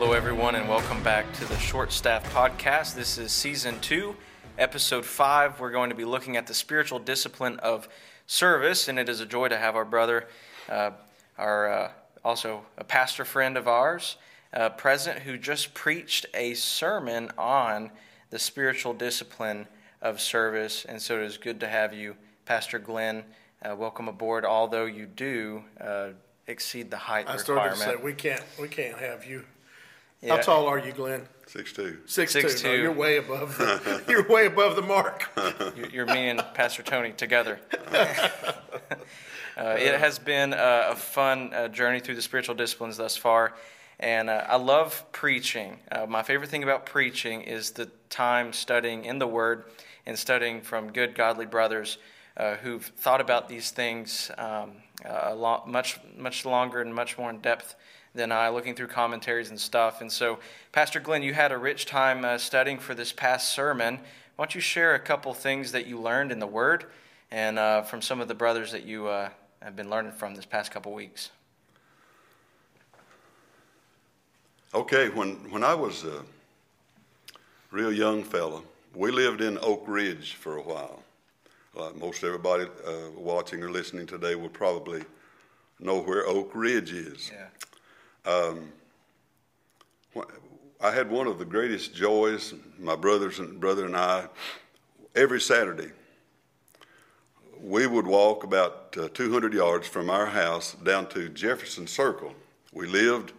Hello, everyone, and welcome back to the Short Staff Podcast. This is season two, episode five. We're going to be looking at the spiritual discipline of service, and it is a joy to have our brother, uh, our uh, also a pastor friend of ours, uh, present, who just preached a sermon on the spiritual discipline of service. And so it is good to have you, Pastor Glenn. Uh, welcome aboard, although you do uh, exceed the height I started requirement. to say we can't we can't have you. Yeah. How tall are you, Glenn? Six two. Six, Six two. No, two. you're way above. The, you're way above the mark. You- You're me and Pastor Tony together. Uh, it has been a, a fun uh, journey through the spiritual disciplines thus far, and uh, I love preaching. Uh, my favorite thing about preaching is the time studying in the Word and studying from good, godly brothers uh, who've thought about these things um, a lot, much, much longer and much more in depth than I, looking through commentaries and stuff. And so, Pastor Glenn, you had a rich time uh, studying for this past sermon. Why don't you share a couple things that you learned in the Word and uh, from some of the brothers that you uh, have been learning from this past couple weeks? Okay, when when I was a real young fella, we lived in Oak Ridge for a while. Like most everybody uh, watching or listening today will probably know where Oak Ridge is. Yeah. Wh- I had one of the greatest joys. My brothers and brother and I, every Saturday, we would walk about uh, 200 yards from our house down to Jefferson Circle. We lived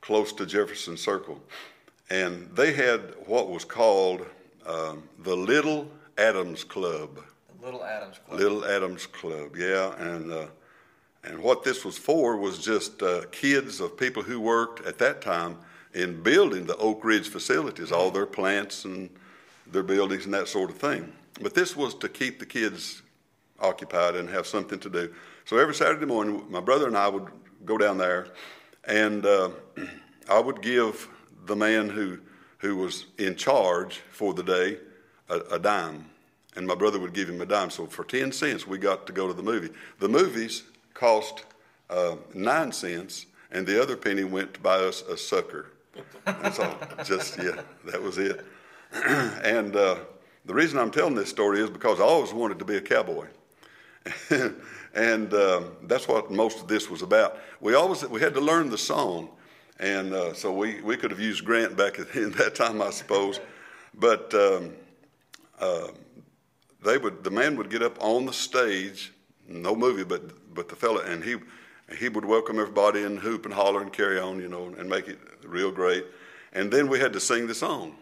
close to Jefferson Circle, and they had what was called um, the Little Adams Club. The Little Adams Club. Little Adams Club, yeah, and uh, and what this was for was just uh, kids of people who worked at that time in building the Oak Ridge facilities, all their plants and their buildings and that sort of thing. But this was to keep the kids occupied and have something to do. So every Saturday morning, my brother and I would go down there, and uh, I would give the man who who was in charge for the day a, a dime, and my brother would give him a dime. So for ten cents, we got to go to the movie. The movies cost uh, nine cents, and the other penny went to buy us a sucker. That's all. Just yeah, that was it. and uh, the reason I'm telling this story is because I always wanted to be a cowboy. and um, that's what most of this was about. We always we had to learn the song, and uh, so we, we could have used Grant back in that time, I suppose. But um, uh, they would the man would get up on the stage, no movie, but but the fella, and he he would welcome everybody and hoop and holler and carry on, you know, and make it real great. And then we had to sing the song.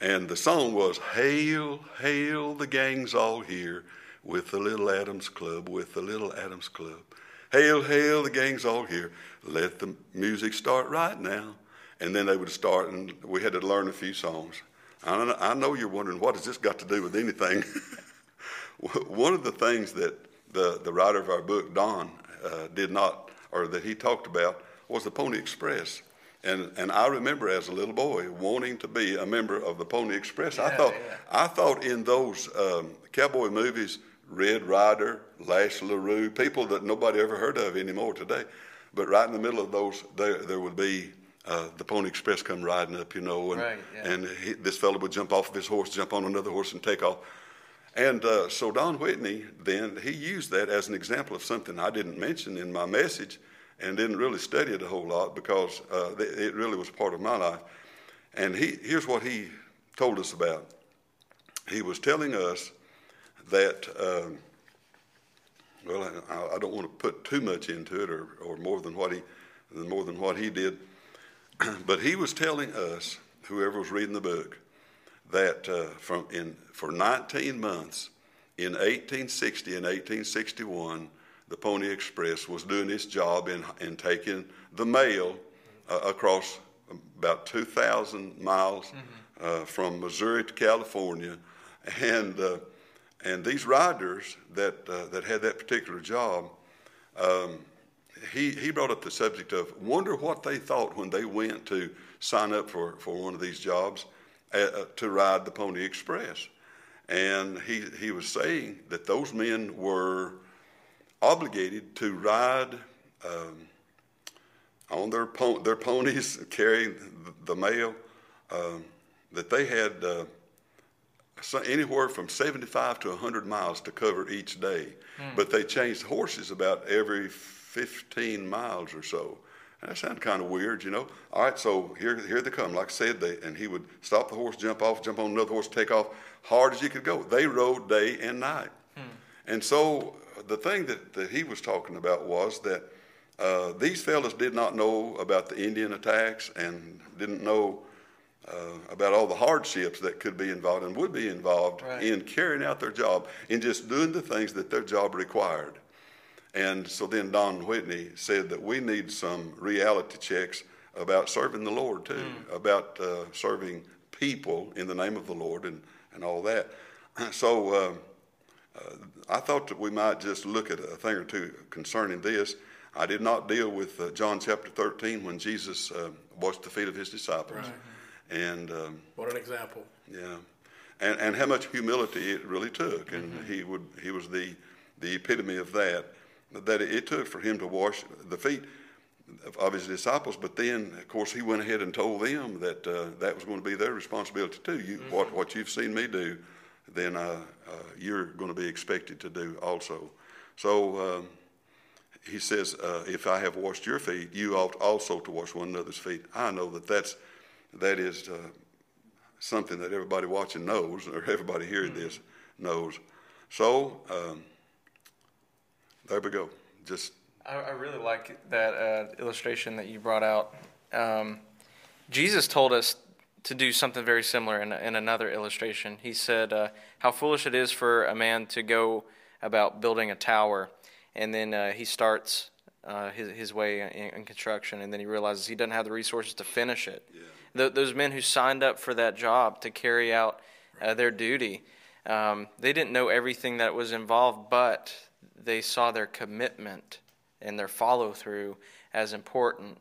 And the song was Hail, Hail, the gang's all here with the Little Adams Club, with the Little Adams Club. Hail, hail, the gang's all here. Let the music start right now. And then they would start, and we had to learn a few songs. I know, I know you're wondering, what has this got to do with anything? One of the things that the, the writer of our book, Don, uh, did not, or that he talked about, was the Pony Express. And, and I remember as a little boy wanting to be a member of the Pony Express. I thought yeah. I thought in those um, cowboy movies, Red Ryder, Lash LaRue, people that nobody ever heard of anymore today, but right in the middle of those, there, there would be uh, the Pony Express come riding up, you know, and, Right, yeah. and he, this fellow would jump off of his horse, jump on another horse, and take off. And uh, so Don Whitney then he used that as an example of something I didn't mention in my message, and didn't really study it a whole lot because uh, it really was part of my life. And he here's what he told us about. He was telling us that. Um, well, I, I don't want to put too much into it, or, or more than what he, more than what he did. but he was telling us, whoever was reading the book, that uh, from in for 19 months in 1860 and 1861, the Pony Express was doing its job in in taking the mail uh, across about 2,000 miles uh, from Missouri to California, and uh, and these riders that uh, that had that particular job. Um, he, he brought up the subject of wonder what they thought when they went to sign up for, for one of these jobs to ride the Pony Express. And he, he was saying that those men were obligated to ride um, on their po- their ponies carrying the mail, um, that they had uh, so anywhere from 75 to 100 miles to cover each day. But they changed horses about every 15 miles or so. And that sounded kind of weird, you know. All right, so here, here they come. Like I said, they, and he would stop the horse, jump off, jump on another horse, take off, hard as he could go. They rode day and night. And so uh, the thing that, that he was talking about was that uh, these fellas did not know about the Indian attacks and didn't know uh, about all the hardships that could be involved and would be involved Right. in carrying out their job, in just doing the things that their job required. And so then Don Whitney said that we need some reality checks about serving the Lord too, about uh, serving people in the name of the Lord and, and all that. So uh, uh, I thought that we might just look at a thing or two concerning this. I did not deal with uh, John chapter 13 when Jesus uh, washed the feet of his disciples. And um, What an example. yeah, and and how much humility it really took, and he would he was the the epitome of that. That it took for him to wash the feet of, his disciples, but then of course he went ahead and told them that uh, that was going to be their responsibility too. You what what you've seen me do, then uh, uh, you're going to be expected to do also. So. Um, he says, uh, "If I have washed your feet, you ought also to wash one another's feet." I know that that's that is uh, something that everybody watching knows, or everybody hearing this knows. So um, there we go. Just I, I really like that uh, illustration that you brought out. Um, Jesus told us to do something very similar in, in another illustration. He said, uh, How foolish it is for a man to go about building a tower, and then uh, he starts uh, his, his way in, in construction, and then he realizes he doesn't have the resources to finish it. Th- those men who signed up for that job to carry out uh, their duty, um, they didn't know everything that was involved, but they saw their commitment and their follow through as important.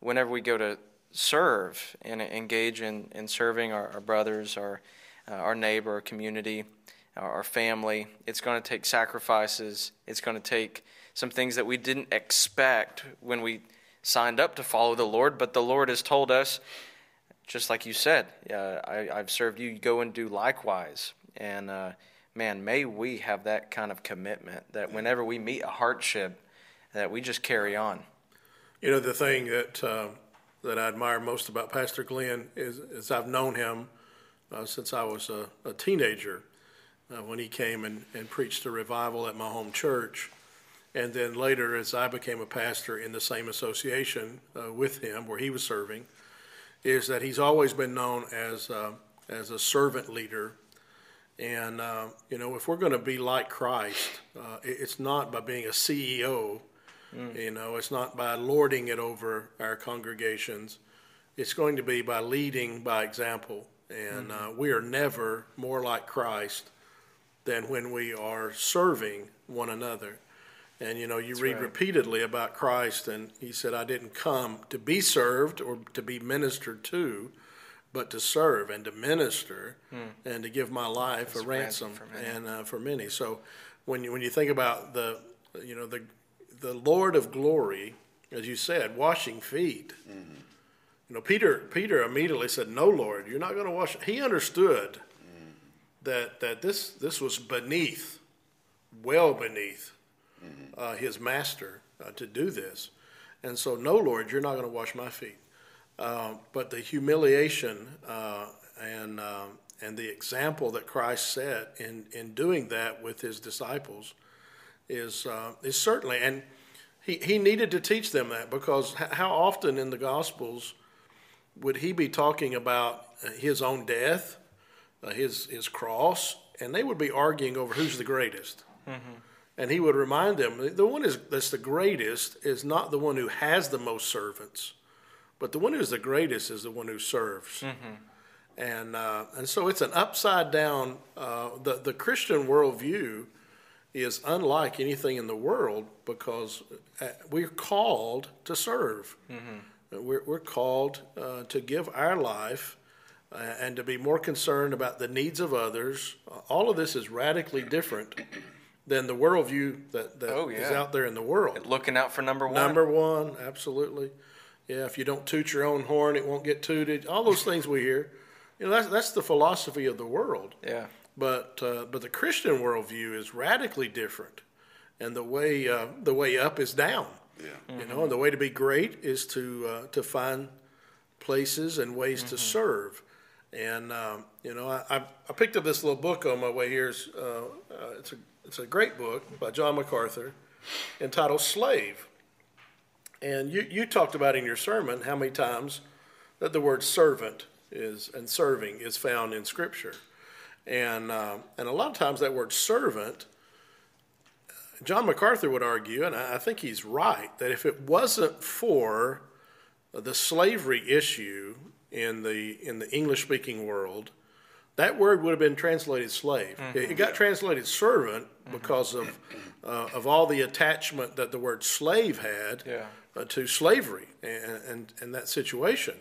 Whenever we go to serve and engage in, in serving our, our brothers, our, uh, our neighbor, our community, our, our family, it's going to take sacrifices. It's going to take some things that we didn't expect when we signed up to follow the Lord, but the Lord has told us, just like you said, uh, I, I've served you, go and do likewise. And uh, man, may we have that kind of commitment that whenever we meet a hardship, that we just carry on. You know, the thing that, uh, that I admire most about Pastor Glenn is, is I've known him uh, since I was a, a teenager uh, when he came and, and preached a revival at my home church. And then later, as I became a pastor in the same association uh, with him where he was serving, is that he's always been known as, uh, as a servant leader. And, uh, you know, if we're going to be like Christ, uh, it, it's not by being a CEO, you know, it's not by lording it over our congregations. It's going to be by leading by example. And uh, we are never more like Christ than when we are serving one another. And you know, you read right. repeatedly about Christ, and he said, I didn't come to be served or to be ministered to, but to serve and to minister and to give my life As a a ransom ransom for many. and uh, for many. So when you, when you think about the, you know, the, the Lord of glory, as you said, washing feet. You know, Peter, Peter immediately said, no, Lord, you're not going to wash. He understood that, that this, this was beneath, well beneath uh, his master uh, to do this. And so, no, Lord, you're not going to wash my feet. Uh, but the humiliation uh, and, uh, and the example that Christ set in, in doing that with his disciples is, uh, is certainly, and he, he needed to teach them that because how often in the Gospels would he be talking about uh, his own death, uh, his, his cross, and they would be arguing over who's the greatest. And he would remind them the one is, that's the greatest is not the one who has the most servants, but the one who's the greatest is the one who serves. And, uh, and so it's an upside down, uh, the, the Christian worldview is unlike anything in the world because uh, we're called to serve. We're, we're called uh, to give our life uh, and to be more concerned about the needs of others. Uh, all of this is radically different than the worldview that, that Oh, is out there in the world. Looking out for number one. Number one, absolutely. Yeah, if you don't toot your own horn, it won't get tooted. All those things we hear. You know, that's that's the philosophy of the world. Yeah. But uh, but the Christian worldview is radically different, and the way uh, the way up is down. Yeah. You know, and the way to be great is to uh, to find places and ways to serve. And um, you know, I, I I picked up this little book on my way here. It's, uh, uh, it's a it's a great book by John MacArthur, entitled "Slave." And you you talked about in your sermon how many times that the word servant is and serving is found in Scripture, and uh, and a lot of times that word servant. John MacArthur would argue, and I I think he's right, that if it wasn't for the slavery issue in the in the English speaking world, that word would have been translated slave. It, it got translated servant because of uh, of all the attachment that the word slave had Yeah. Uh, to slavery and, and and that situation.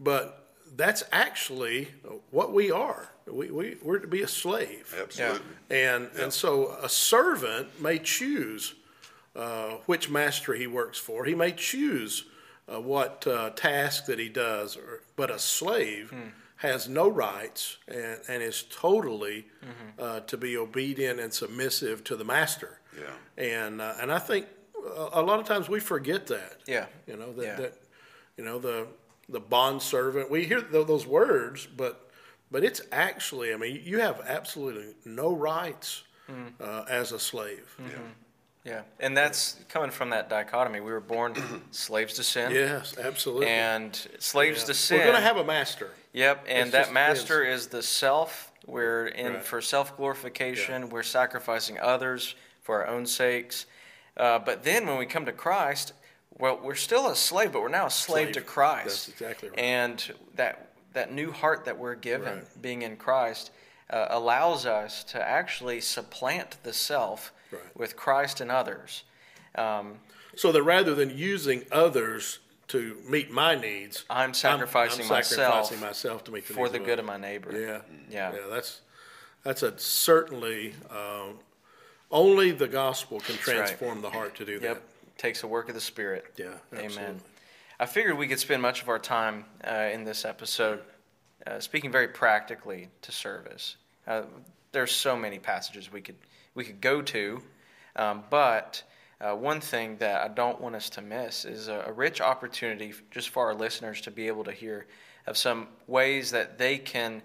But that's actually what we are. We, we, we're to be a slave. Absolutely. And, and so a servant may choose uh, which master he works for. He may choose uh, what uh, task that he does. Or, but a slave has no rights and, and is totally uh, to be obedient and submissive to the master. Yeah. And, uh, and I think a, lot of times we forget that. Yeah. You know, that, Yeah. that you know, the, the bond servant, we hear th- those words, but, but it's actually, I mean, you have absolutely no rights uh, as a slave. Yeah. Yeah, and that's coming from that dichotomy. We were born slaves to sin. Yes, absolutely. And slaves to sin. We're going to have a master. Yep, and It's that just master is the self. We're in Right. for self glorification. We're sacrificing others for our own sakes. Uh, but then when we come to Christ, well, we're still a slave, but we're now a slave, Slave. to Christ. That's exactly right. And that that new heart that we're given, Right. being in Christ, uh, allows us to actually supplant the self Right. with Christ and others. Um, So that rather than using others to meet my needs, I'm sacrificing, I'm, myself sacrificing myself to meet the for the good others. of my neighbor. Yeah, Yeah. yeah. That's that's a certainly um, only the gospel can right. transform the heart to do that. Yep. Takes a work of the Spirit. Yeah, Amen. I figured we could spend much of our time uh, in this episode uh, speaking very practically to service. Uh, there's so many passages we could we could go to, um, but uh, one thing that I don't want us to miss is a, a rich opportunity just for our listeners to be able to hear of some ways that they can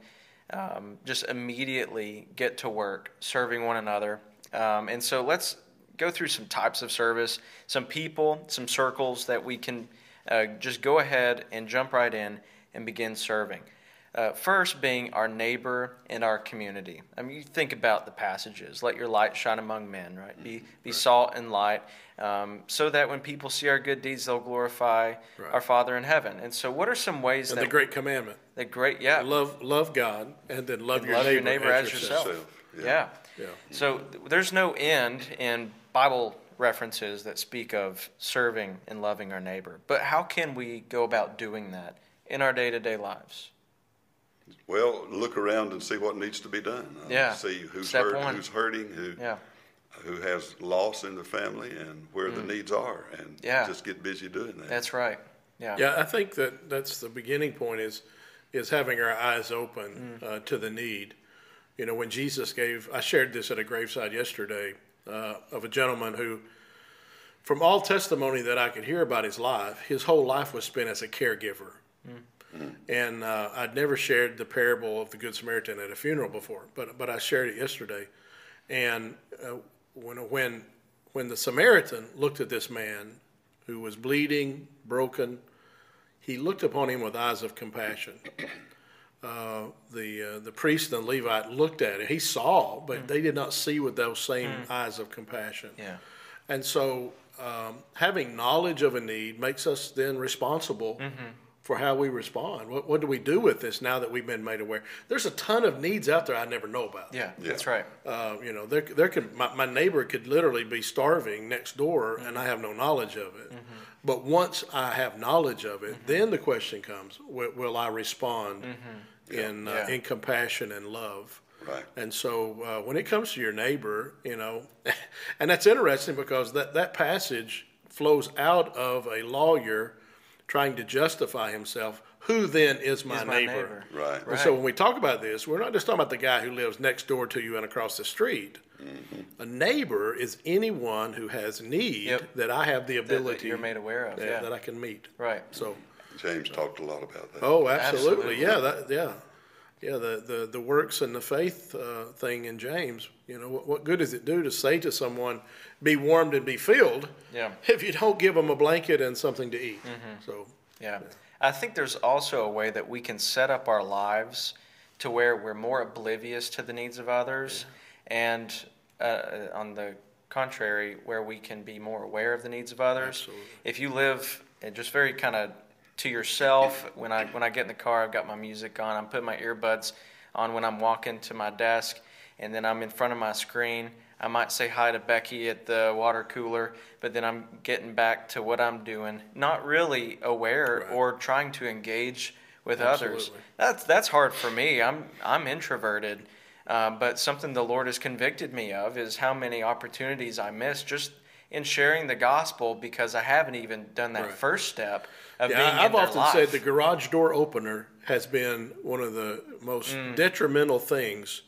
um, just immediately get to work serving one another. Um, and so let's go through some types of service, some people, some circles that we can uh, just go ahead and jump right in and begin serving. Uh, first, being our neighbor and our community. I mean, you think about the passages. Let your light shine among men, right? Be, be salt and light, um, so that when people see our good deeds, they'll glorify Right. our Father in heaven. And so, what are some ways And that the great commandment: the great, yeah, love love God, and then love, your, love neighbor your neighbor as yourself. yourself. Yeah. Yeah. Yeah. So there's no end in Bible references that speak of serving and loving our neighbor. But how can we go about doing that in our day to day lives? Well, look around and see what needs to be done. Uh, Yeah. See who's Step hurt, one. who's hurting, who Yeah. who has loss in the family, and where the needs are, and Mm. Yeah. just get busy doing that. That's right. Yeah. Yeah, I think that that's the beginning point is is having our eyes open uh, to the need. You know, when Jesus gave, I shared this at a graveside yesterday uh, of a gentleman who, from all testimony that I could hear about his life, his whole life was spent as a caregiver. And uh, I'd never shared the parable of the Good Samaritan at a funeral before, but but I shared it yesterday. And uh, when when when the Samaritan looked at this man who was bleeding, broken, he looked upon him with eyes of compassion. Uh, the uh, the priest and the Levite looked at it. He saw, but they did not see with those same eyes of compassion. Yeah. And so, um, having knowledge of a need makes us then responsible for how we respond. What, what do we do with this now that we've been made aware? There's a ton of needs out there I never know about. Yeah. Yeah. That's right. Uh, you know, there, there could my, my neighbor could literally be starving next door, and I have no knowledge of it. But once I have knowledge of it, then the question comes: Will, will I respond in uh, Yeah. in compassion and love? Right. And so, uh, when it comes to your neighbor, you know, and that's interesting because that that passage flows out of a lawyer trying to justify himself. Who then is my, Is my neighbor? neighbor. Right. And so when we talk about this, we're not just talking about the guy who lives next door to you and across the street. A neighbor is anyone who has need Yep. that I have the that- that ability you're made aware of. that, Yeah. that I can meet. Right. So, James talked a lot about that. oh, absolutely, Absolutely. yeah, that, yeah, yeah. The, the the works and the faith uh, thing in James. You know, what, what good does it do to say to someone, "Be warmed and be filled," Yeah. if you don't give them a blanket and something to eat? Mm-hmm. So, Yeah. I think there's also a way that we can set up our lives to where we're more oblivious to the needs of others, and uh, on the contrary, where we can be more aware of the needs of others. Absolutely. If you live uh, just very kind of to yourself, when I when I get in the car, I've got my music on. I'm putting my earbuds on when I'm walking to my desk, and then I'm in front of my screen. I might say hi to Becky at the water cooler, but then I'm getting back to what I'm doing, not really aware Right. or trying to engage with others. That's that's hard for me. I'm I'm introverted, um, but something the Lord has convicted me of is how many opportunities I miss just in sharing the gospel because I haven't even done that Right. first step of yeah, being I've often life. said the garage door opener has been one of the most Mm. detrimental things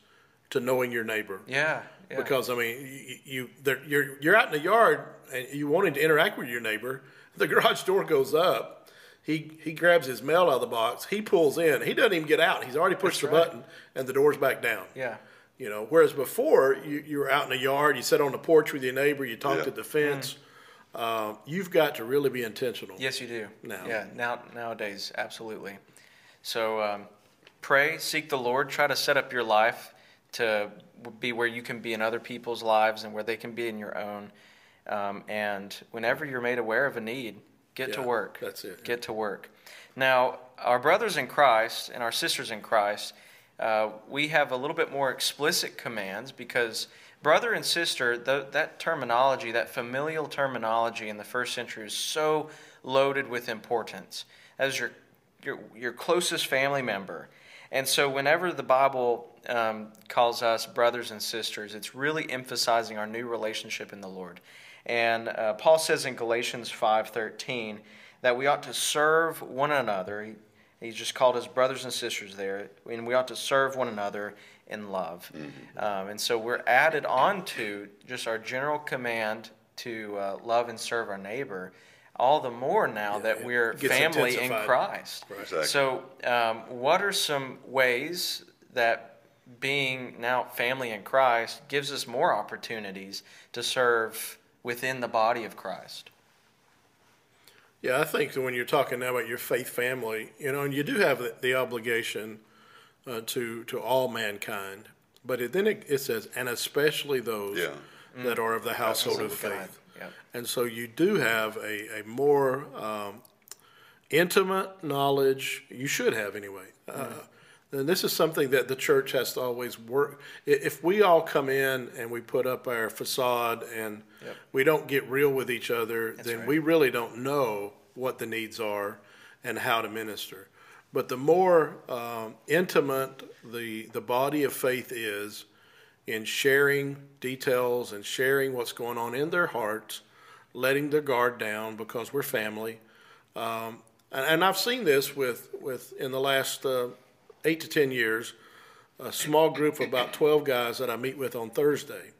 to knowing your neighbor. yeah, yeah. Because I mean, you, you they're- you're you're out in the yard and you wanting to interact with your neighbor. The garage door goes up. He he grabs his mail out of the box. He pulls in. He doesn't even get out. He's already pushed That's the right. button and the door's back down. yeah, You know, whereas before you, you were out in the yard, you sit on the porch with your neighbor, you talked Yeah. at the fence. Uh, you've got to really be intentional. yes, you do. Now. yeah, now nowadays, absolutely. So um, pray, seek the Lord, try to set up your life to be where you can be in other people's lives and where they can be in your own. Um, and whenever you're made aware of a need, get to work. that's it. Get to work. Now, our brothers in Christ and our sisters in Christ, uh, we have a little bit more explicit commands because brother and sister, th- that terminology, that familial terminology in the first century is so loaded with importance. As your, your, your closest family member. And so, whenever the Bible um, calls us brothers and sisters, it's really emphasizing our new relationship in the Lord. And uh, Paul says in Galatians 5:13 that we ought to serve one another. He, he's just called us brothers and sisters there, and we ought to serve one another in love. Um, and so we're added on to just our general command to uh, love and serve our neighbor. All the more now that we're family in. Christ. Exactly. So, um, what are some ways that being now family in Christ gives us more opportunities to serve within the body of Christ? Yeah, I think that when you're talking now about your faith family, you know, and you do have the, the obligation uh, to to all mankind, but it, then it, it says, and especially those Yeah. that are of the household of faith. Yep. And so you do have a, a more um, intimate knowledge, you should have anyway. Uh, and this is something that the church has to always work. If we all come in and we put up our facade and Yep. we don't get real with each other, then right. we really don't know what the needs are and how to minister. But the more um, intimate the, the body of faith is, in sharing details and sharing what's going on in their hearts, letting their guard down because we're family. Um, and, and I've seen this with, with in the last uh, eight to ten years, a small group of about twelve guys that I meet with on Thursday,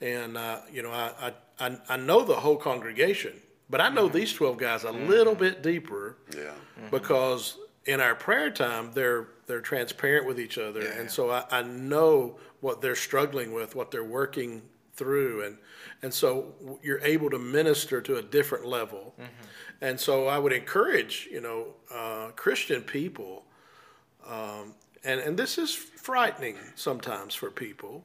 and uh, you know I, I I know the whole congregation, but I know these twelve guys a little bit deeper Yeah. because in our prayer time they're they're transparent with each other. Yeah. and so I, I know what they're struggling with what they're working through. And and so you're able to minister to a different level. And so i would encourage you know uh, christian people um, and and this is frightening sometimes for people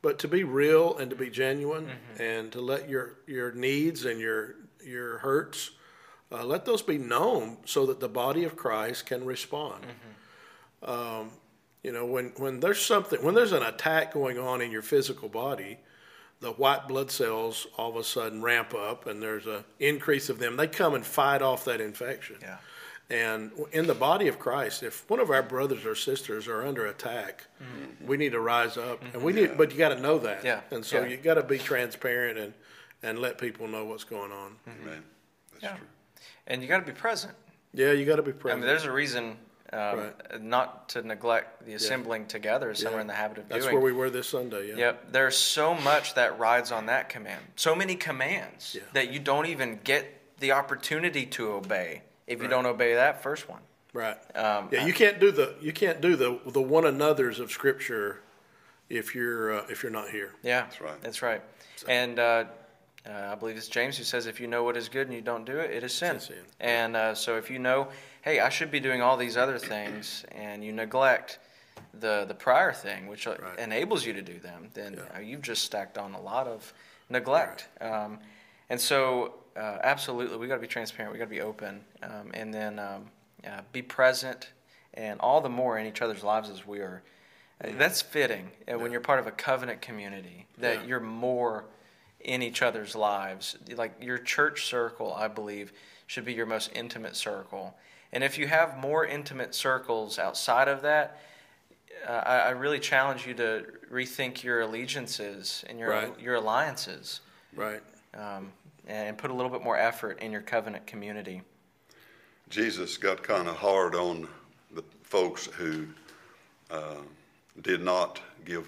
but to be real and to be genuine and to let your your needs and your your hurts uh, let those be known so that the body of Christ can respond. Um, you know, when, when there's something, when there's an attack going on in your physical body, the white blood cells all of a sudden ramp up and there's an increase of them. They come and fight off that infection. Yeah. And in the body of Christ, if one of our brothers or sisters are under attack, we need to rise up, and we need. But you got to know that. Yeah, And so yeah. you got to be transparent and and let people know what's going on. Amen. That's Yeah. true. And you got to be present. Yeah, you got to be present. I mean, there's a reason um, Right. not to neglect the assembling together, as some Yeah. are in the habit of That's doing. That's where we were this Sunday. Yeah. Yep. There's so much that rides on that command. So many commands Yeah. that you don't even get the opportunity to obey if you Right. don't obey that first one. Right. Um, yeah, you can't do the you can't do the the one another's of Scripture if you're uh, if you're not here. Yeah. That's right. That's right. And uh, uh, I believe it's James who says, if you know what is good and you don't do it, it is sin. It's sin. And uh, so if you know, hey, I should be doing all these other things, and you neglect the the prior thing, which uh, Right. enables you to do them, then Yeah. uh, you've just stacked on a lot of neglect. Um, and so, uh, absolutely, we got to be transparent. We got to be open, um, and then um, uh, be present, and all the more in each other's lives as we are. Uh, That's fitting uh, when you're part of a covenant community that Yeah. you're more in each other's lives. Like your church circle, I believe, should be your most intimate circle. And if you have more intimate circles outside of that, uh, I, I really challenge you to rethink your allegiances and your Right. your alliances, Right. um, and put a little bit more effort in your covenant community. Jesus got kind of hard on the folks who uh, did not give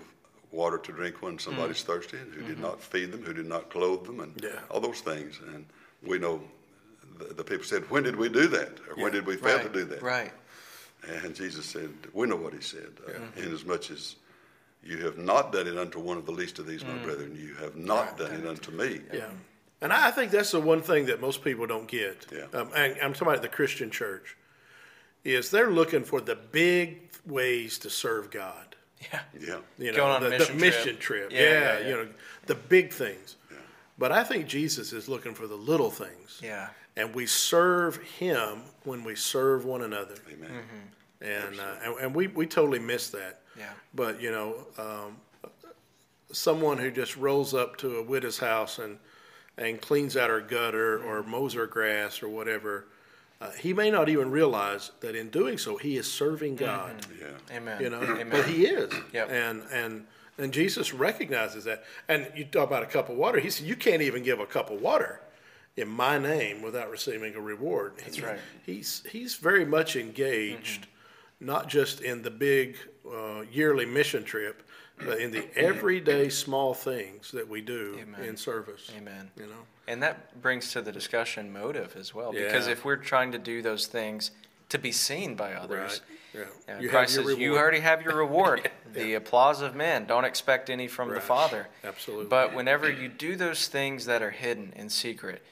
water to drink when somebody's thirsty, and who did not feed them, who did not clothe them, and Yeah. all those things. And we know the, the people said, "When did we do that? Or when did we fail right, to do that?" Right. And Jesus said, "We know what He said. Uh, Inasmuch as you have not done it unto one of the least of these, my brethren, you have not done it unto me." Yeah. And I think that's the one thing that most people don't get. Yeah. Um, and I'm talking about the Christian church, is they're looking for the big ways to serve God. Yeah. Yeah. You know, Going on a the, mission the mission trip. trip. Yeah, Yeah, yeah, yeah. you know, the big things. Yeah. But I think Jesus is looking for the little things. Yeah. And we serve Him when we serve one another. Amen. And, uh, and, and we, we totally miss that. Yeah. But, you know, um, someone who just rolls up to a widow's house and, and cleans out our gutter or mows our grass or whatever, uh, he may not even realize that in doing so, he is serving God. Yeah. Amen. You know, Amen. but he is. Yep. And, and, and Jesus recognizes that. And you talk about a cup of water. He said, You can't even give a cup of water in my name without receiving a reward. That's right. He's, he's very much engaged, not just in the big uh, yearly mission trip, but in the everyday small things that we do Amen. in service. Amen. You know? And that brings to the discussion motive as well, because if we're trying to do those things to be seen by others, Right. Yeah. uh, You Christ says, "You already have your reward, the applause of men. Don't expect any from the Father." Absolutely. But whenever you do those things that are hidden in secret,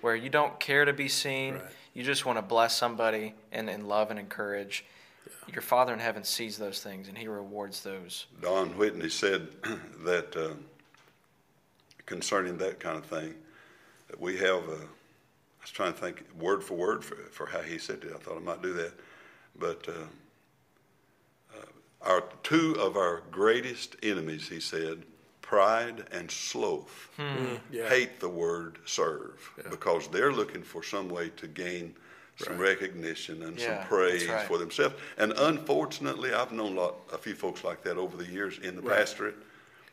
where you don't care to be seen, Right. you just want to bless somebody and, and love and encourage. Your Father in heaven sees those things, and He rewards those. Don Whitney said that uh, concerning that kind of thing, that we have, uh, I was trying to think word for word for, for how he said it. I thought I might do that. But uh, uh, our two of our greatest enemies, he said, pride and sloth, Yeah. hate the word serve because they're looking for some way to gain some recognition and Yeah, some praise right. for themselves. And unfortunately, I've known a, lot, a few folks like that over the years in the Right. pastorate.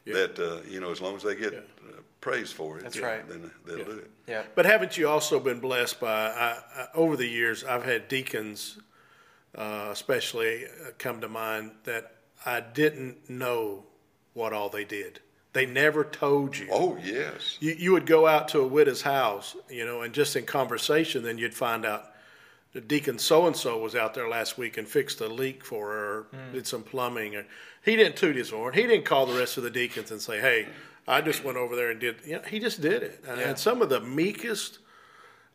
That uh, you know, as long as they get uh, praise for it, That's right. then they'll do it. Yeah. But haven't you also been blessed by, I, I, over the years, I've had deacons, uh, especially, uh, come to mind that I didn't know what all they did. They never told you. Oh yes, You, you would go out to a widow's house, you know, and just in conversation, then you'd find out the deacon so and so was out there last week and fixed a leak for her, or did some plumbing. Or, he didn't toot his horn. He didn't call the rest of the deacons and say, "Hey, I just went over there and did." You know, he just did it. And, and some of the meekest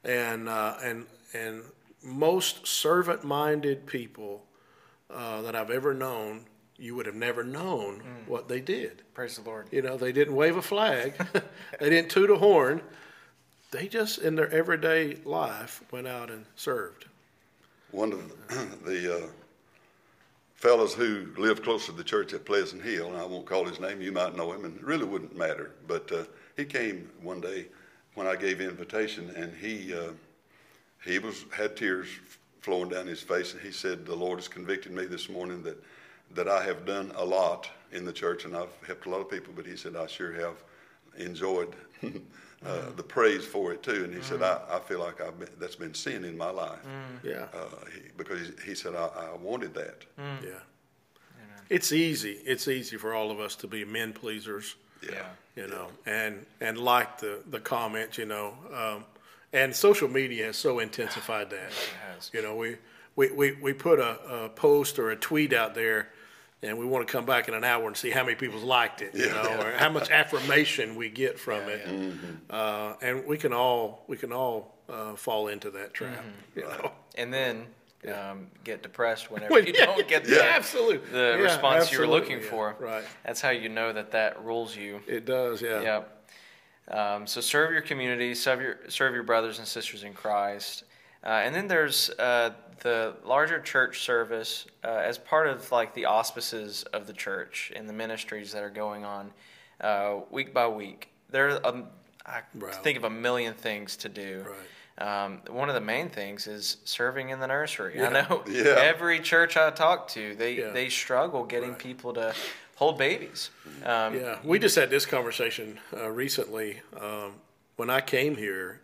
and uh, and and most servant-minded people uh, that I've ever known, you would have never known what they did. Praise the Lord. You know, they didn't wave a flag, they didn't toot a horn. They just, in their everyday life, went out and served. One of the, uh, fellows who lived close to the church at Pleasant Hill, and I won't call his name. You might know him, and it really wouldn't matter. But uh, he came one day when I gave invitation, and he uh, he was had tears flowing down his face, and he said, "The Lord has convicted me this morning that that I have done a lot in the church, and I've helped a lot of people." But he said, "I sure have enjoyed uh, the praise for it too. And he said, I, I feel like I've been, that's been sin in my life. Yeah. Uh, he, because he, he said, I, I wanted that. Yeah. It's easy. It's easy for all of us to be men pleasers, Yeah. you know, and and like the the comments, you know, um, and social media has so intensified that. has. You know, we we, we, we put a, a post or a tweet out there, and we want to come back in an hour and see how many people's liked it, you know, or how much affirmation we get from it, uh, and we can all we can all uh, fall into that trap, you know. And then um, get depressed whenever Well, you yeah, don't get yeah, the, absolutely. the Yeah, response you were looking absolutely, for. right. That's how you know that that rules you. It does, yeah. Yep. Um, so serve your community, serve your serve your brothers and sisters in Christ, uh, and then there's uh, the larger church service uh, as part of like the auspices of the church and the ministries that are going on uh, week by week. There, um, I Right. think of a million things to do. Right. Um, one of the main things is serving in the nursery. I know Yeah. every church I talk to, they Yeah. they struggle getting Right. people to hold babies. Um, Yeah, we just had this conversation uh, recently. Um, when I came here,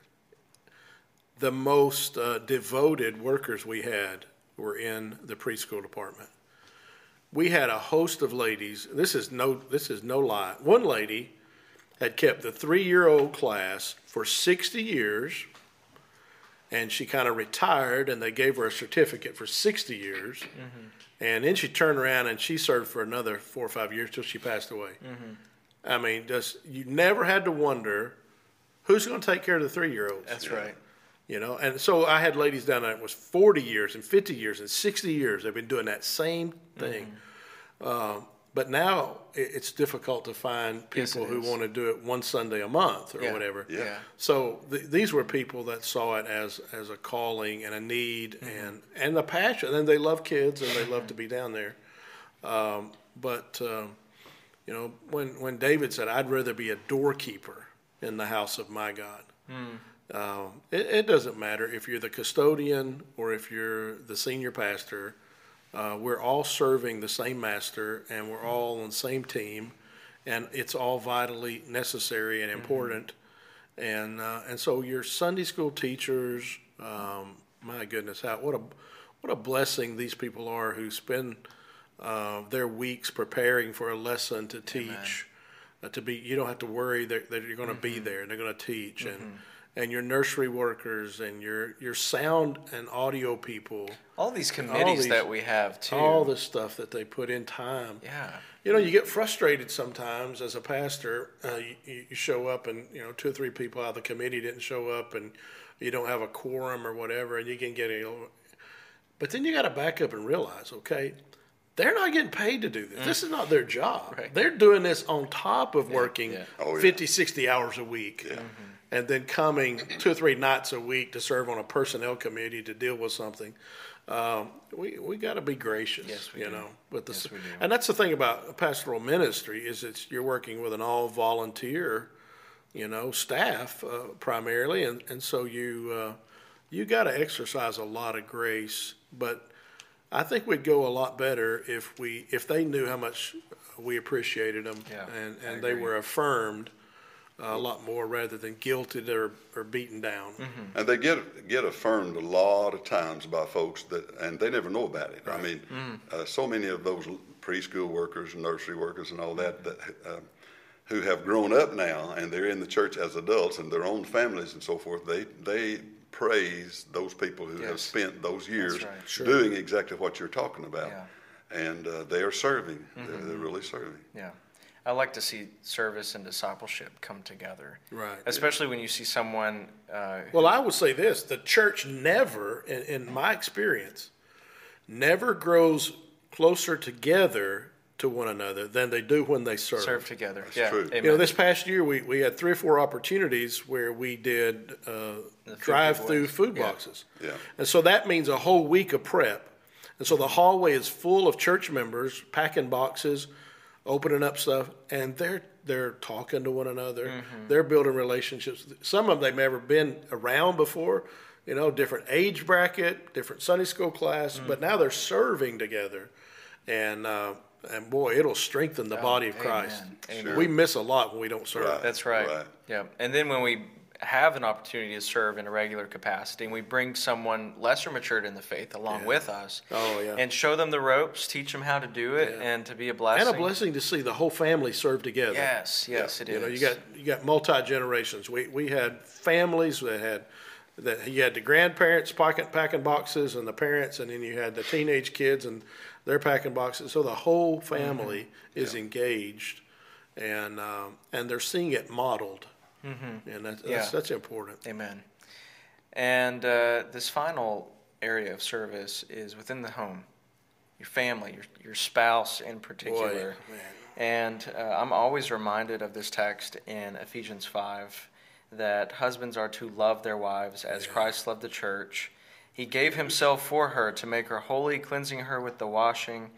the most uh, devoted workers we had were in the preschool department. We had a host of ladies. This is no this is no lie. One lady had kept the three year old class for sixty years, and she kind of retired, and they gave her a certificate for sixty years. And then she turned around and she served for another four or five years till she passed away. I mean, just you never had to wonder who's going to take care of the three year olds. That's right. You know, and so I had ladies down there It was 40 years and 50 years and 60 years. They've been doing that same thing. Um, but now it, it's difficult to find people it who is. want to do it one Sunday a month or Yeah. whatever. Yeah. Yeah. So th- these were people that saw it as as a calling and a need and and a passion, and they love kids and they love to be down there. Um, but um, you know, when when David said, "I'd rather be a doorkeeper in the house of my God," um, it, it doesn't matter if you're the custodian or if you're the senior pastor. Uh, we're all serving the same master, and we're all on the same team, and it's all vitally necessary and important. And uh, and so your Sunday school teachers, um, my goodness, how what a what a blessing these people are who spend uh, their weeks preparing for a lesson to teach. Uh, to be, you don't have to worry that, that you're going to be there and they're going to teach. And and your nursery workers and your your sound and audio people, All these committees these- that we have too. all the stuff that they put in time. yeah. You know, you get frustrated sometimes as a pastor. Uh, you, you show up and, you know, two or three people out of the committee didn't show up and you don't have a quorum or whatever, and you can get a. But then you got to back up and realize, okay, they're not getting paid to do this. This is not their job. Right. They're doing this on top of working yeah. Oh, yeah. 50, 60 hours a week. And then coming two or three nights a week to serve on a personnel committee to deal with something. Um, we we got to be gracious, Yes, you do. know. With the Yes, and that's the thing about pastoral ministry is it's you're working with an all volunteer, you know, staff uh, primarily, and and so you uh, you got to exercise a lot of grace. But I think we'd go a lot better if we if they knew how much we appreciated them, Yeah, and and they were affirmed a lot more rather than guilted or or beaten down. Mm-hmm. And they get get affirmed a lot of times by folks that, and they never know about it. I mean, uh, so many of those preschool workers and nursery workers and all that that uh, who have grown up now and they're in the church as adults and their own families and so forth. They they praise those people who have spent those years right. Sure. doing exactly what you're talking about, Yeah. and uh, they are serving. They're, they're really serving. Yeah. I like to see service and discipleship come together. Right. Especially when you see someone. Uh, Well, I would say this: the church never, in, in my experience, never grows closer together to one another than they do when they serve. serve together. That's yeah. true. You know, this past year we, we had three or four opportunities where we did uh, drive-through giveaways. food Yeah. boxes, Yeah. and so that means a whole week of prep. And so the hallway is full of church members packing boxes, opening up stuff, and they're they're talking to one another. Mm-hmm. They're building relationships. Some of them they've never been around before. You know, different age bracket, different Sunday school class, Mm. but now they're serving together. and uh, and boy, it'll strengthen the body of amen. Christ. Amen. We miss a lot when we don't serve. Right. That's right. Right. Yeah. And then when we have an opportunity to serve in a regular capacity and we bring someone lesser matured in the faith along Yeah. with us Oh, yeah. and show them the ropes, teach them how to do it, Yeah. and to be a blessing. And a blessing to see the whole family serve together. Yes, yes, it is. you know, you got you got multi generations. We we had families that had that you had the grandparents packing packing boxes and the parents, and then you had the teenage kids and they're packing boxes. So the whole family is engaged, and um, and they're seeing it modeled, mm-hmm. and that's, Yeah. that's important. Amen. And uh, this final area of service is within the home, your family, your, your spouse in particular. man. And uh, I'm always reminded of this text in Ephesians 5 that husbands are to love their wives as Christ loved the church. He gave himself for her to make her holy, cleansing her with the washing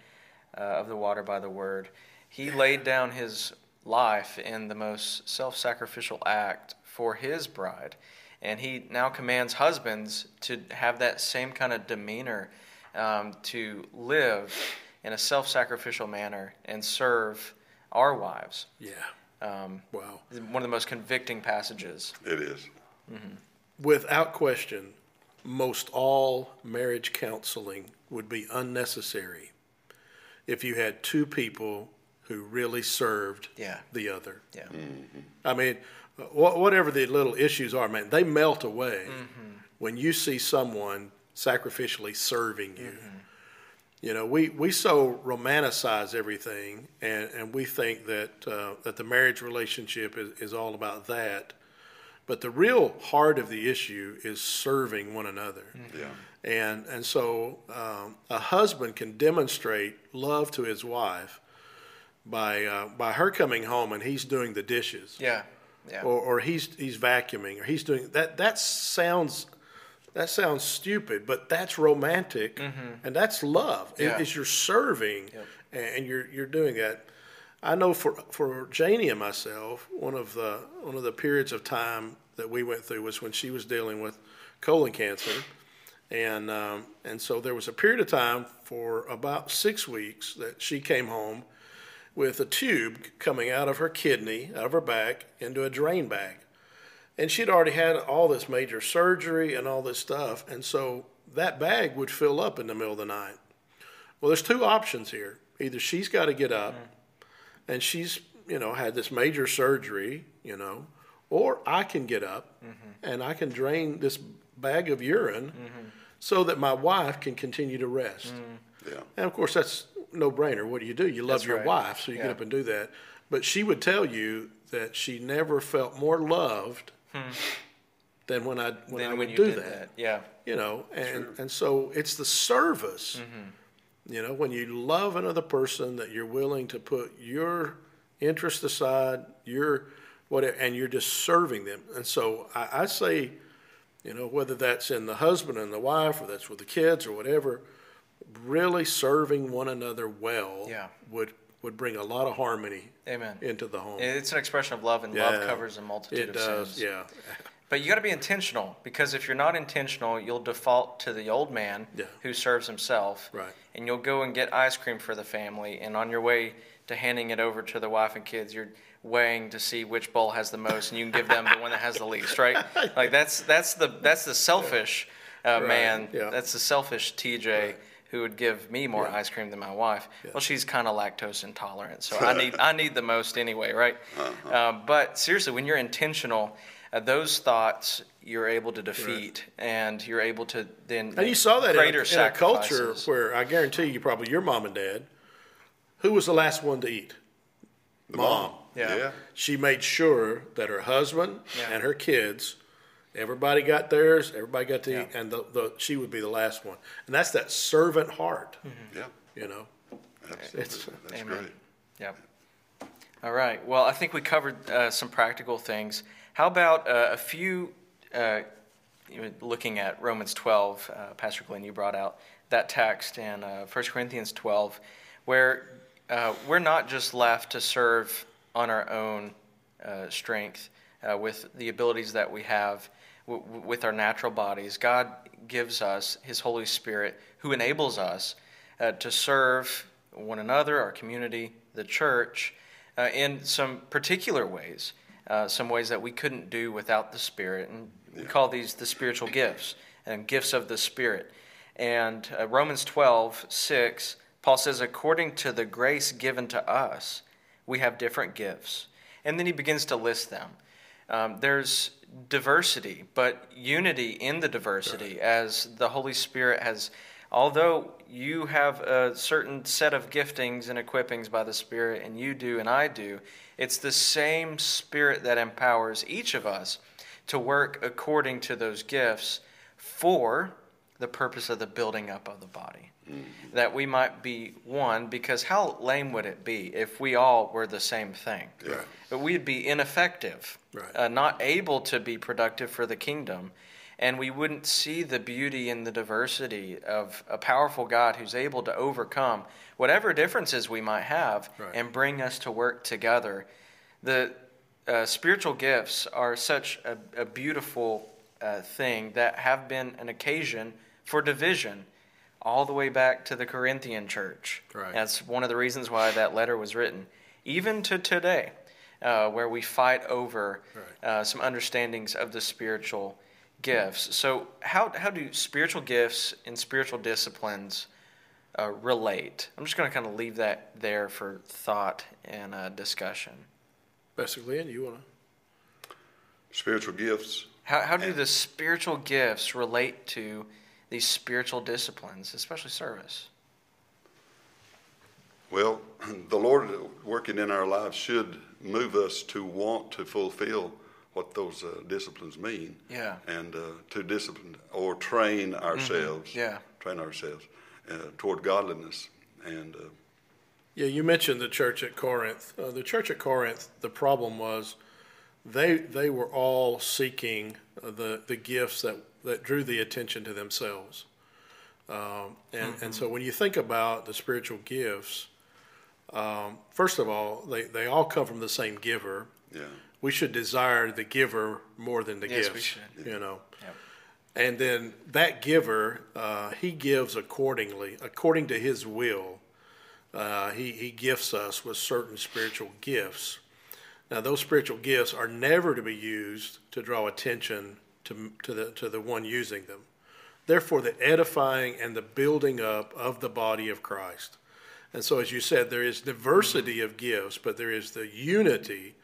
uh, of the water by the word. He laid down his life in the most self sacrificial act for his bride. And he now commands husbands to have that same kind of demeanor, um, to live in a self sacrificial manner and serve our wives. Yeah. Um, Wow. one of the most convicting passages. It is. Without question, most all marriage counseling would be unnecessary if you had two people who really served Yeah. the other. Yeah. I mean, wha- whatever the little issues are, man, they melt away when you see someone sacrificially serving you. You know, we, we so romanticize everything, and, and we think that uh, that the marriage relationship is, is all about that. But the real heart of the issue is serving one another. Yeah. And, and so um, a husband can demonstrate love to his wife by, uh, by her coming home and he's doing the dishes Yeah. Yeah. or, or he's he's vacuuming or he's doing that that sounds that sounds stupid but that's romantic and that's love It- Yeah. it's you're serving Yep. and you're you're doing that I know for for Janie and myself one of the one of the periods of time that we went through was when she was dealing with colon cancer and um, and so there was a period of time for about six weeks that she came home with a tube coming out of her kidney, out of her back, into a drain bag. And she'd already had all this major surgery and all this stuff. And so that bag would fill up in the middle of the night. Well, there's two options here. Either she's got to get up mm-hmm. and she's, you know, had this major surgery, you know, or I can get up mm-hmm. and I can drain this bag of urine mm-hmm. so that my wife can continue to rest. Yeah. And of course, that's no brainer. What do you do? You love That's your right. wife, so you Yeah. get up and do that. But she would tell you that she never felt more loved than when I when Hmm. then I would you do that. that. Yeah. You know, and and so it's the service. Mm-hmm. You know, when you love another person, that you're willing to put your interest aside, your whatever, and you're just serving them. And so I, I say, you know, whether that's in the husband and the wife, or that's with the kids, or whatever, really serving one another well Yeah. would would bring a lot of harmony Amen. into the home. It's an expression of love, and Yeah. love covers a multitude it of does, sins. yeah. But you got to be intentional because if you're not intentional, you'll default to the old man Yeah. who serves himself. Right. And you'll go and get ice cream for the family, and on your way to handing it over to the wife and kids, you're weighing to see which bowl has the most, and you can give them the one that has the least, right? Like that's that's the that's the selfish uh, man. yeah. That's the selfish TJ. Who would give me more Yeah. ice cream than my wife? Well, she's kind of lactose intolerant, so I need I need the most anyway, right? Uh-huh. Um, but seriously, when you're intentional, uh, those thoughts you're able to defeat, and you're able to then And you saw that in a, in a culture where I guarantee you, probably your mom and dad, who was the last one to eat? mom. Yeah. Yeah. She made sure that her husband Yeah. and her kids, everybody got theirs, everybody got to eat, Yeah. and the, the, she would be the last one. And that's that servant heart, Yeah. you know. Absolutely. It's- That's Amen. great. Yep. All right. Well, I think we covered uh, some practical things. How about uh, a few, uh, looking at Romans 12, uh, Pastor Glenn, you brought out that text in uh, 1 Corinthians 12, where uh, we're not just left to serve on our own uh, strength uh, with the abilities that we have w- with our natural bodies. God gives us His Holy Spirit who enables us uh, to serve one another, our community, the church, uh, in some particular ways, uh, some ways that we couldn't do without the Spirit. And we call these the spiritual gifts and gifts of the Spirit. And uh, Romans 12, 6, Paul says, according to the grace given to us, we have different gifts. And then he begins to list them. Um, there's diversity, but unity in the diversity, right. as the Holy Spirit has. Although you have a certain set of giftings and equippings by the Spirit, and you do and I do, it's the same Spirit that empowers each of us to work according to those gifts for the purpose of the building up of the body. Mm-hmm. That we might be one, because how lame would it be if we all were the same thing? Yeah. But we'd be ineffective, right. uh, not able to be productive for the kingdom, and we wouldn't see the beauty and the diversity of a powerful God who's able to overcome whatever differences we might have right. and bring us to work together. The uh, spiritual gifts are such a, a beautiful uh, thing that have been an occasion for division all the way back to the Corinthian church. Right. That's one of the reasons why that letter was written. Even to today, uh, where we fight over right. uh, some understandings of the spiritual gifts. So, how, how do spiritual gifts and spiritual disciplines uh, relate? I'm just going to kind of leave that there for thought and uh, discussion. Basically, and you want to? Spiritual gifts. How, how do the spiritual gifts relate to these spiritual disciplines, especially service? Well, the Lord working in our lives should move us to want to fulfill what those uh, disciplines mean. Yeah. And uh, to discipline or train mm-hmm. ourselves. Mm-hmm. Yeah. Train ourselves uh, toward godliness. And uh, yeah, you mentioned the church at Corinth. Uh, the church at Corinth, the problem was they they were all seeking the the gifts that that drew the attention to themselves. Um, and, mm-hmm. and so when you think about the spiritual gifts, um, first of all, they, they all come from the same giver. Yeah. We should desire the giver more than the yes, gifts. We should. You know. Yep. And then that giver, uh, he gives accordingly, according to his will. Uh, he, he gifts us with certain spiritual gifts. Now, those spiritual gifts are never to be used to draw attention to, to, the, to the one using them. Therefore, the edifying and the building up of the body of Christ. And so, as you said, there is diversity of gifts, but there is the unity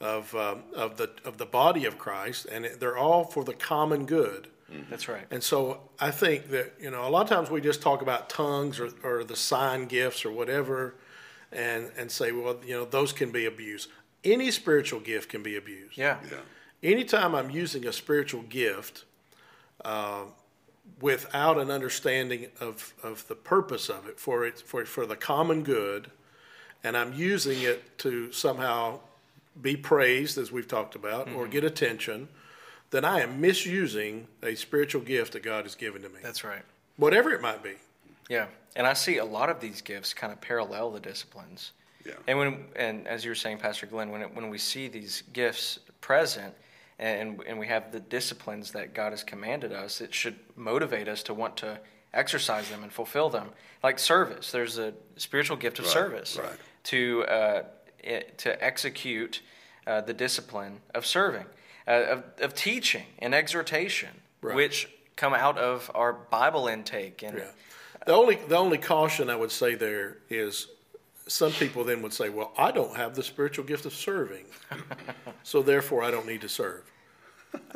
of, um, of, the, of the body of Christ, and they're all for the common good. Mm-hmm. That's right. And so I think that, you know, a lot of times we just talk about tongues or, or the sign gifts or whatever and, and say, well, you know, those can be abused. Any spiritual gift can be abused. Yeah. Yeah anytime I'm using a spiritual gift uh, without an understanding of, of the purpose of it for it for for the common good, and I'm using it to somehow be praised, as we've talked about, mm-hmm. or get attention, then I am misusing a spiritual gift that God has given to me. That's right. Whatever it might be. Yeah, and I see a lot of these gifts kind of parallel the disciplines. Yeah. And when and as you were saying, Pastor Glenn, when it, when we see these gifts present, and, and we have the disciplines that God has commanded us, it should motivate us to want to exercise them and fulfill them. Like service, there's a spiritual gift of right, service right. to uh, it, to execute uh, the discipline of serving, uh, of, of teaching and exhortation, right. which come out of our Bible intake. And yeah. the only the only caution I would say there is some people then would say, well, I don't have the spiritual gift of serving, so therefore I don't need to serve.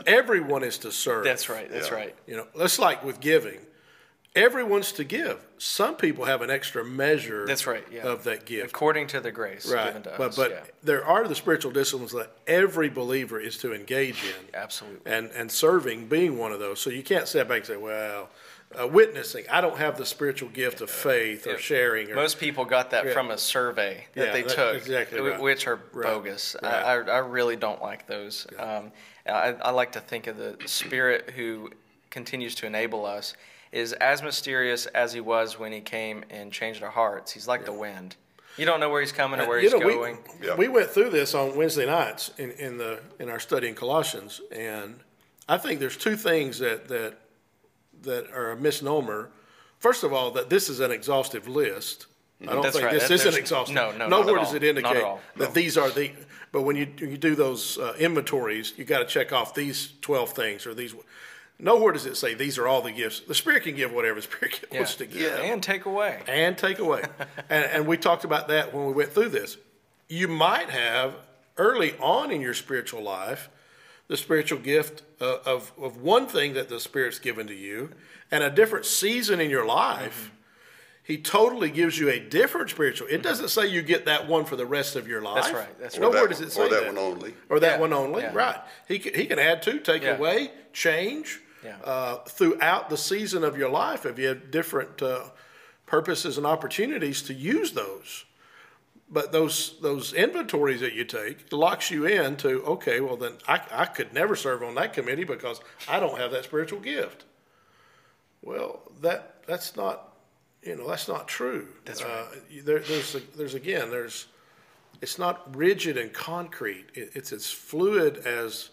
Everyone is to serve. That's right. That's Yeah. right. You know, that's like with giving. Everyone's to give. Some people have an extra measure That's right. Yeah. of that gift. According to the grace Right. given to But, us. but yeah. there are the spiritual disciplines that every believer is to engage in. Absolutely. And, and serving being one of those. So you can't step back and say, well, uh, witnessing, I don't have the spiritual gift of faith or Yeah. sharing. Or, Most people got that Yeah. from a survey that Yeah, they that- took, exactly right. which are Right, bogus. right. I, I, I really don't like those. Um, I, I like to think of the Spirit who continues to enable us is as mysterious as He was when He came and changed our hearts. He's like the wind. You don't know where He's coming or where you He's know, we- going. Yeah. We went through this on Wednesday nights in, in the in our study in Colossians, and I think there's two things that that that are a misnomer. First of all, that this is an exhaustive list I don't That's think right. this That- isn't there's- exhaustive. no, no, not Nowhere at does all. it Not at indicate all. that these are the. But when you you do those uh, inventories, you got to check off these twelve things or these. Nowhere does it say these are all the gifts. The Spirit can give whatever the Spirit Yeah. wants to give And take away. and take away. and, and we talked about that when we went through this. You might have early on in your spiritual life the spiritual gift uh, of, of one thing that the Spirit's given to you, and a different season in your life. He totally gives you a different spiritual. It doesn't say you get that one for the rest of your life. That's right, that's right. Nowhere Or that does it one- say or that one only. Or that Yeah, one only. yeah. Right. He can, he can add to, take Yeah. away, change Yeah. uh, throughout the season of your life if you have different uh, purposes and opportunities to use those. But those those inventories that you take locks you in to okay, well then I, I could never serve on that committee because I don't have that spiritual gift. Well, that that's not you know that's not true. That's Uh, there, there's there's again there's it's not rigid and concrete. It, it's as fluid as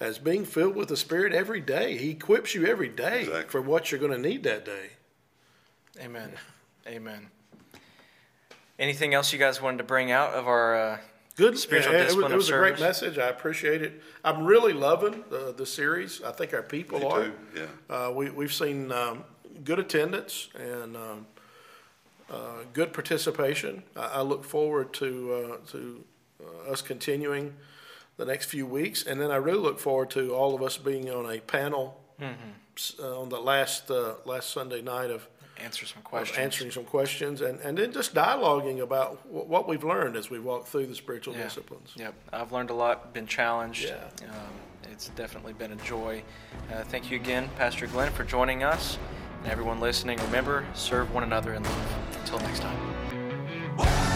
as being filled with the Spirit every day. He equips you every day Exactly. for what you're going to need that day. Amen. Amen. Anything else you guys wanted to bring out of our uh, Good Spiritual it- it, discipline was, it was of a great message. I appreciate it. I'm really loving the, the series. I think our people Me are. too, yeah. Uh, we, we've seen um, good attendance and um, uh, good participation. I, I look forward to uh, to uh, us continuing the next few weeks, and then I really look forward to all of us being on a panel s- uh, on the last uh, last Sunday night of answer some questions? answering some questions and, and then just dialoguing about wh- what we've learned as we walk through the spiritual Yeah. disciplines. Yep, I've learned a lot, been challenged. Yeah. Um, it's definitely been a joy. Uh, thank you again, Pastor Glenn, for joining us. And everyone listening, remember, serve one another in love. Until next time.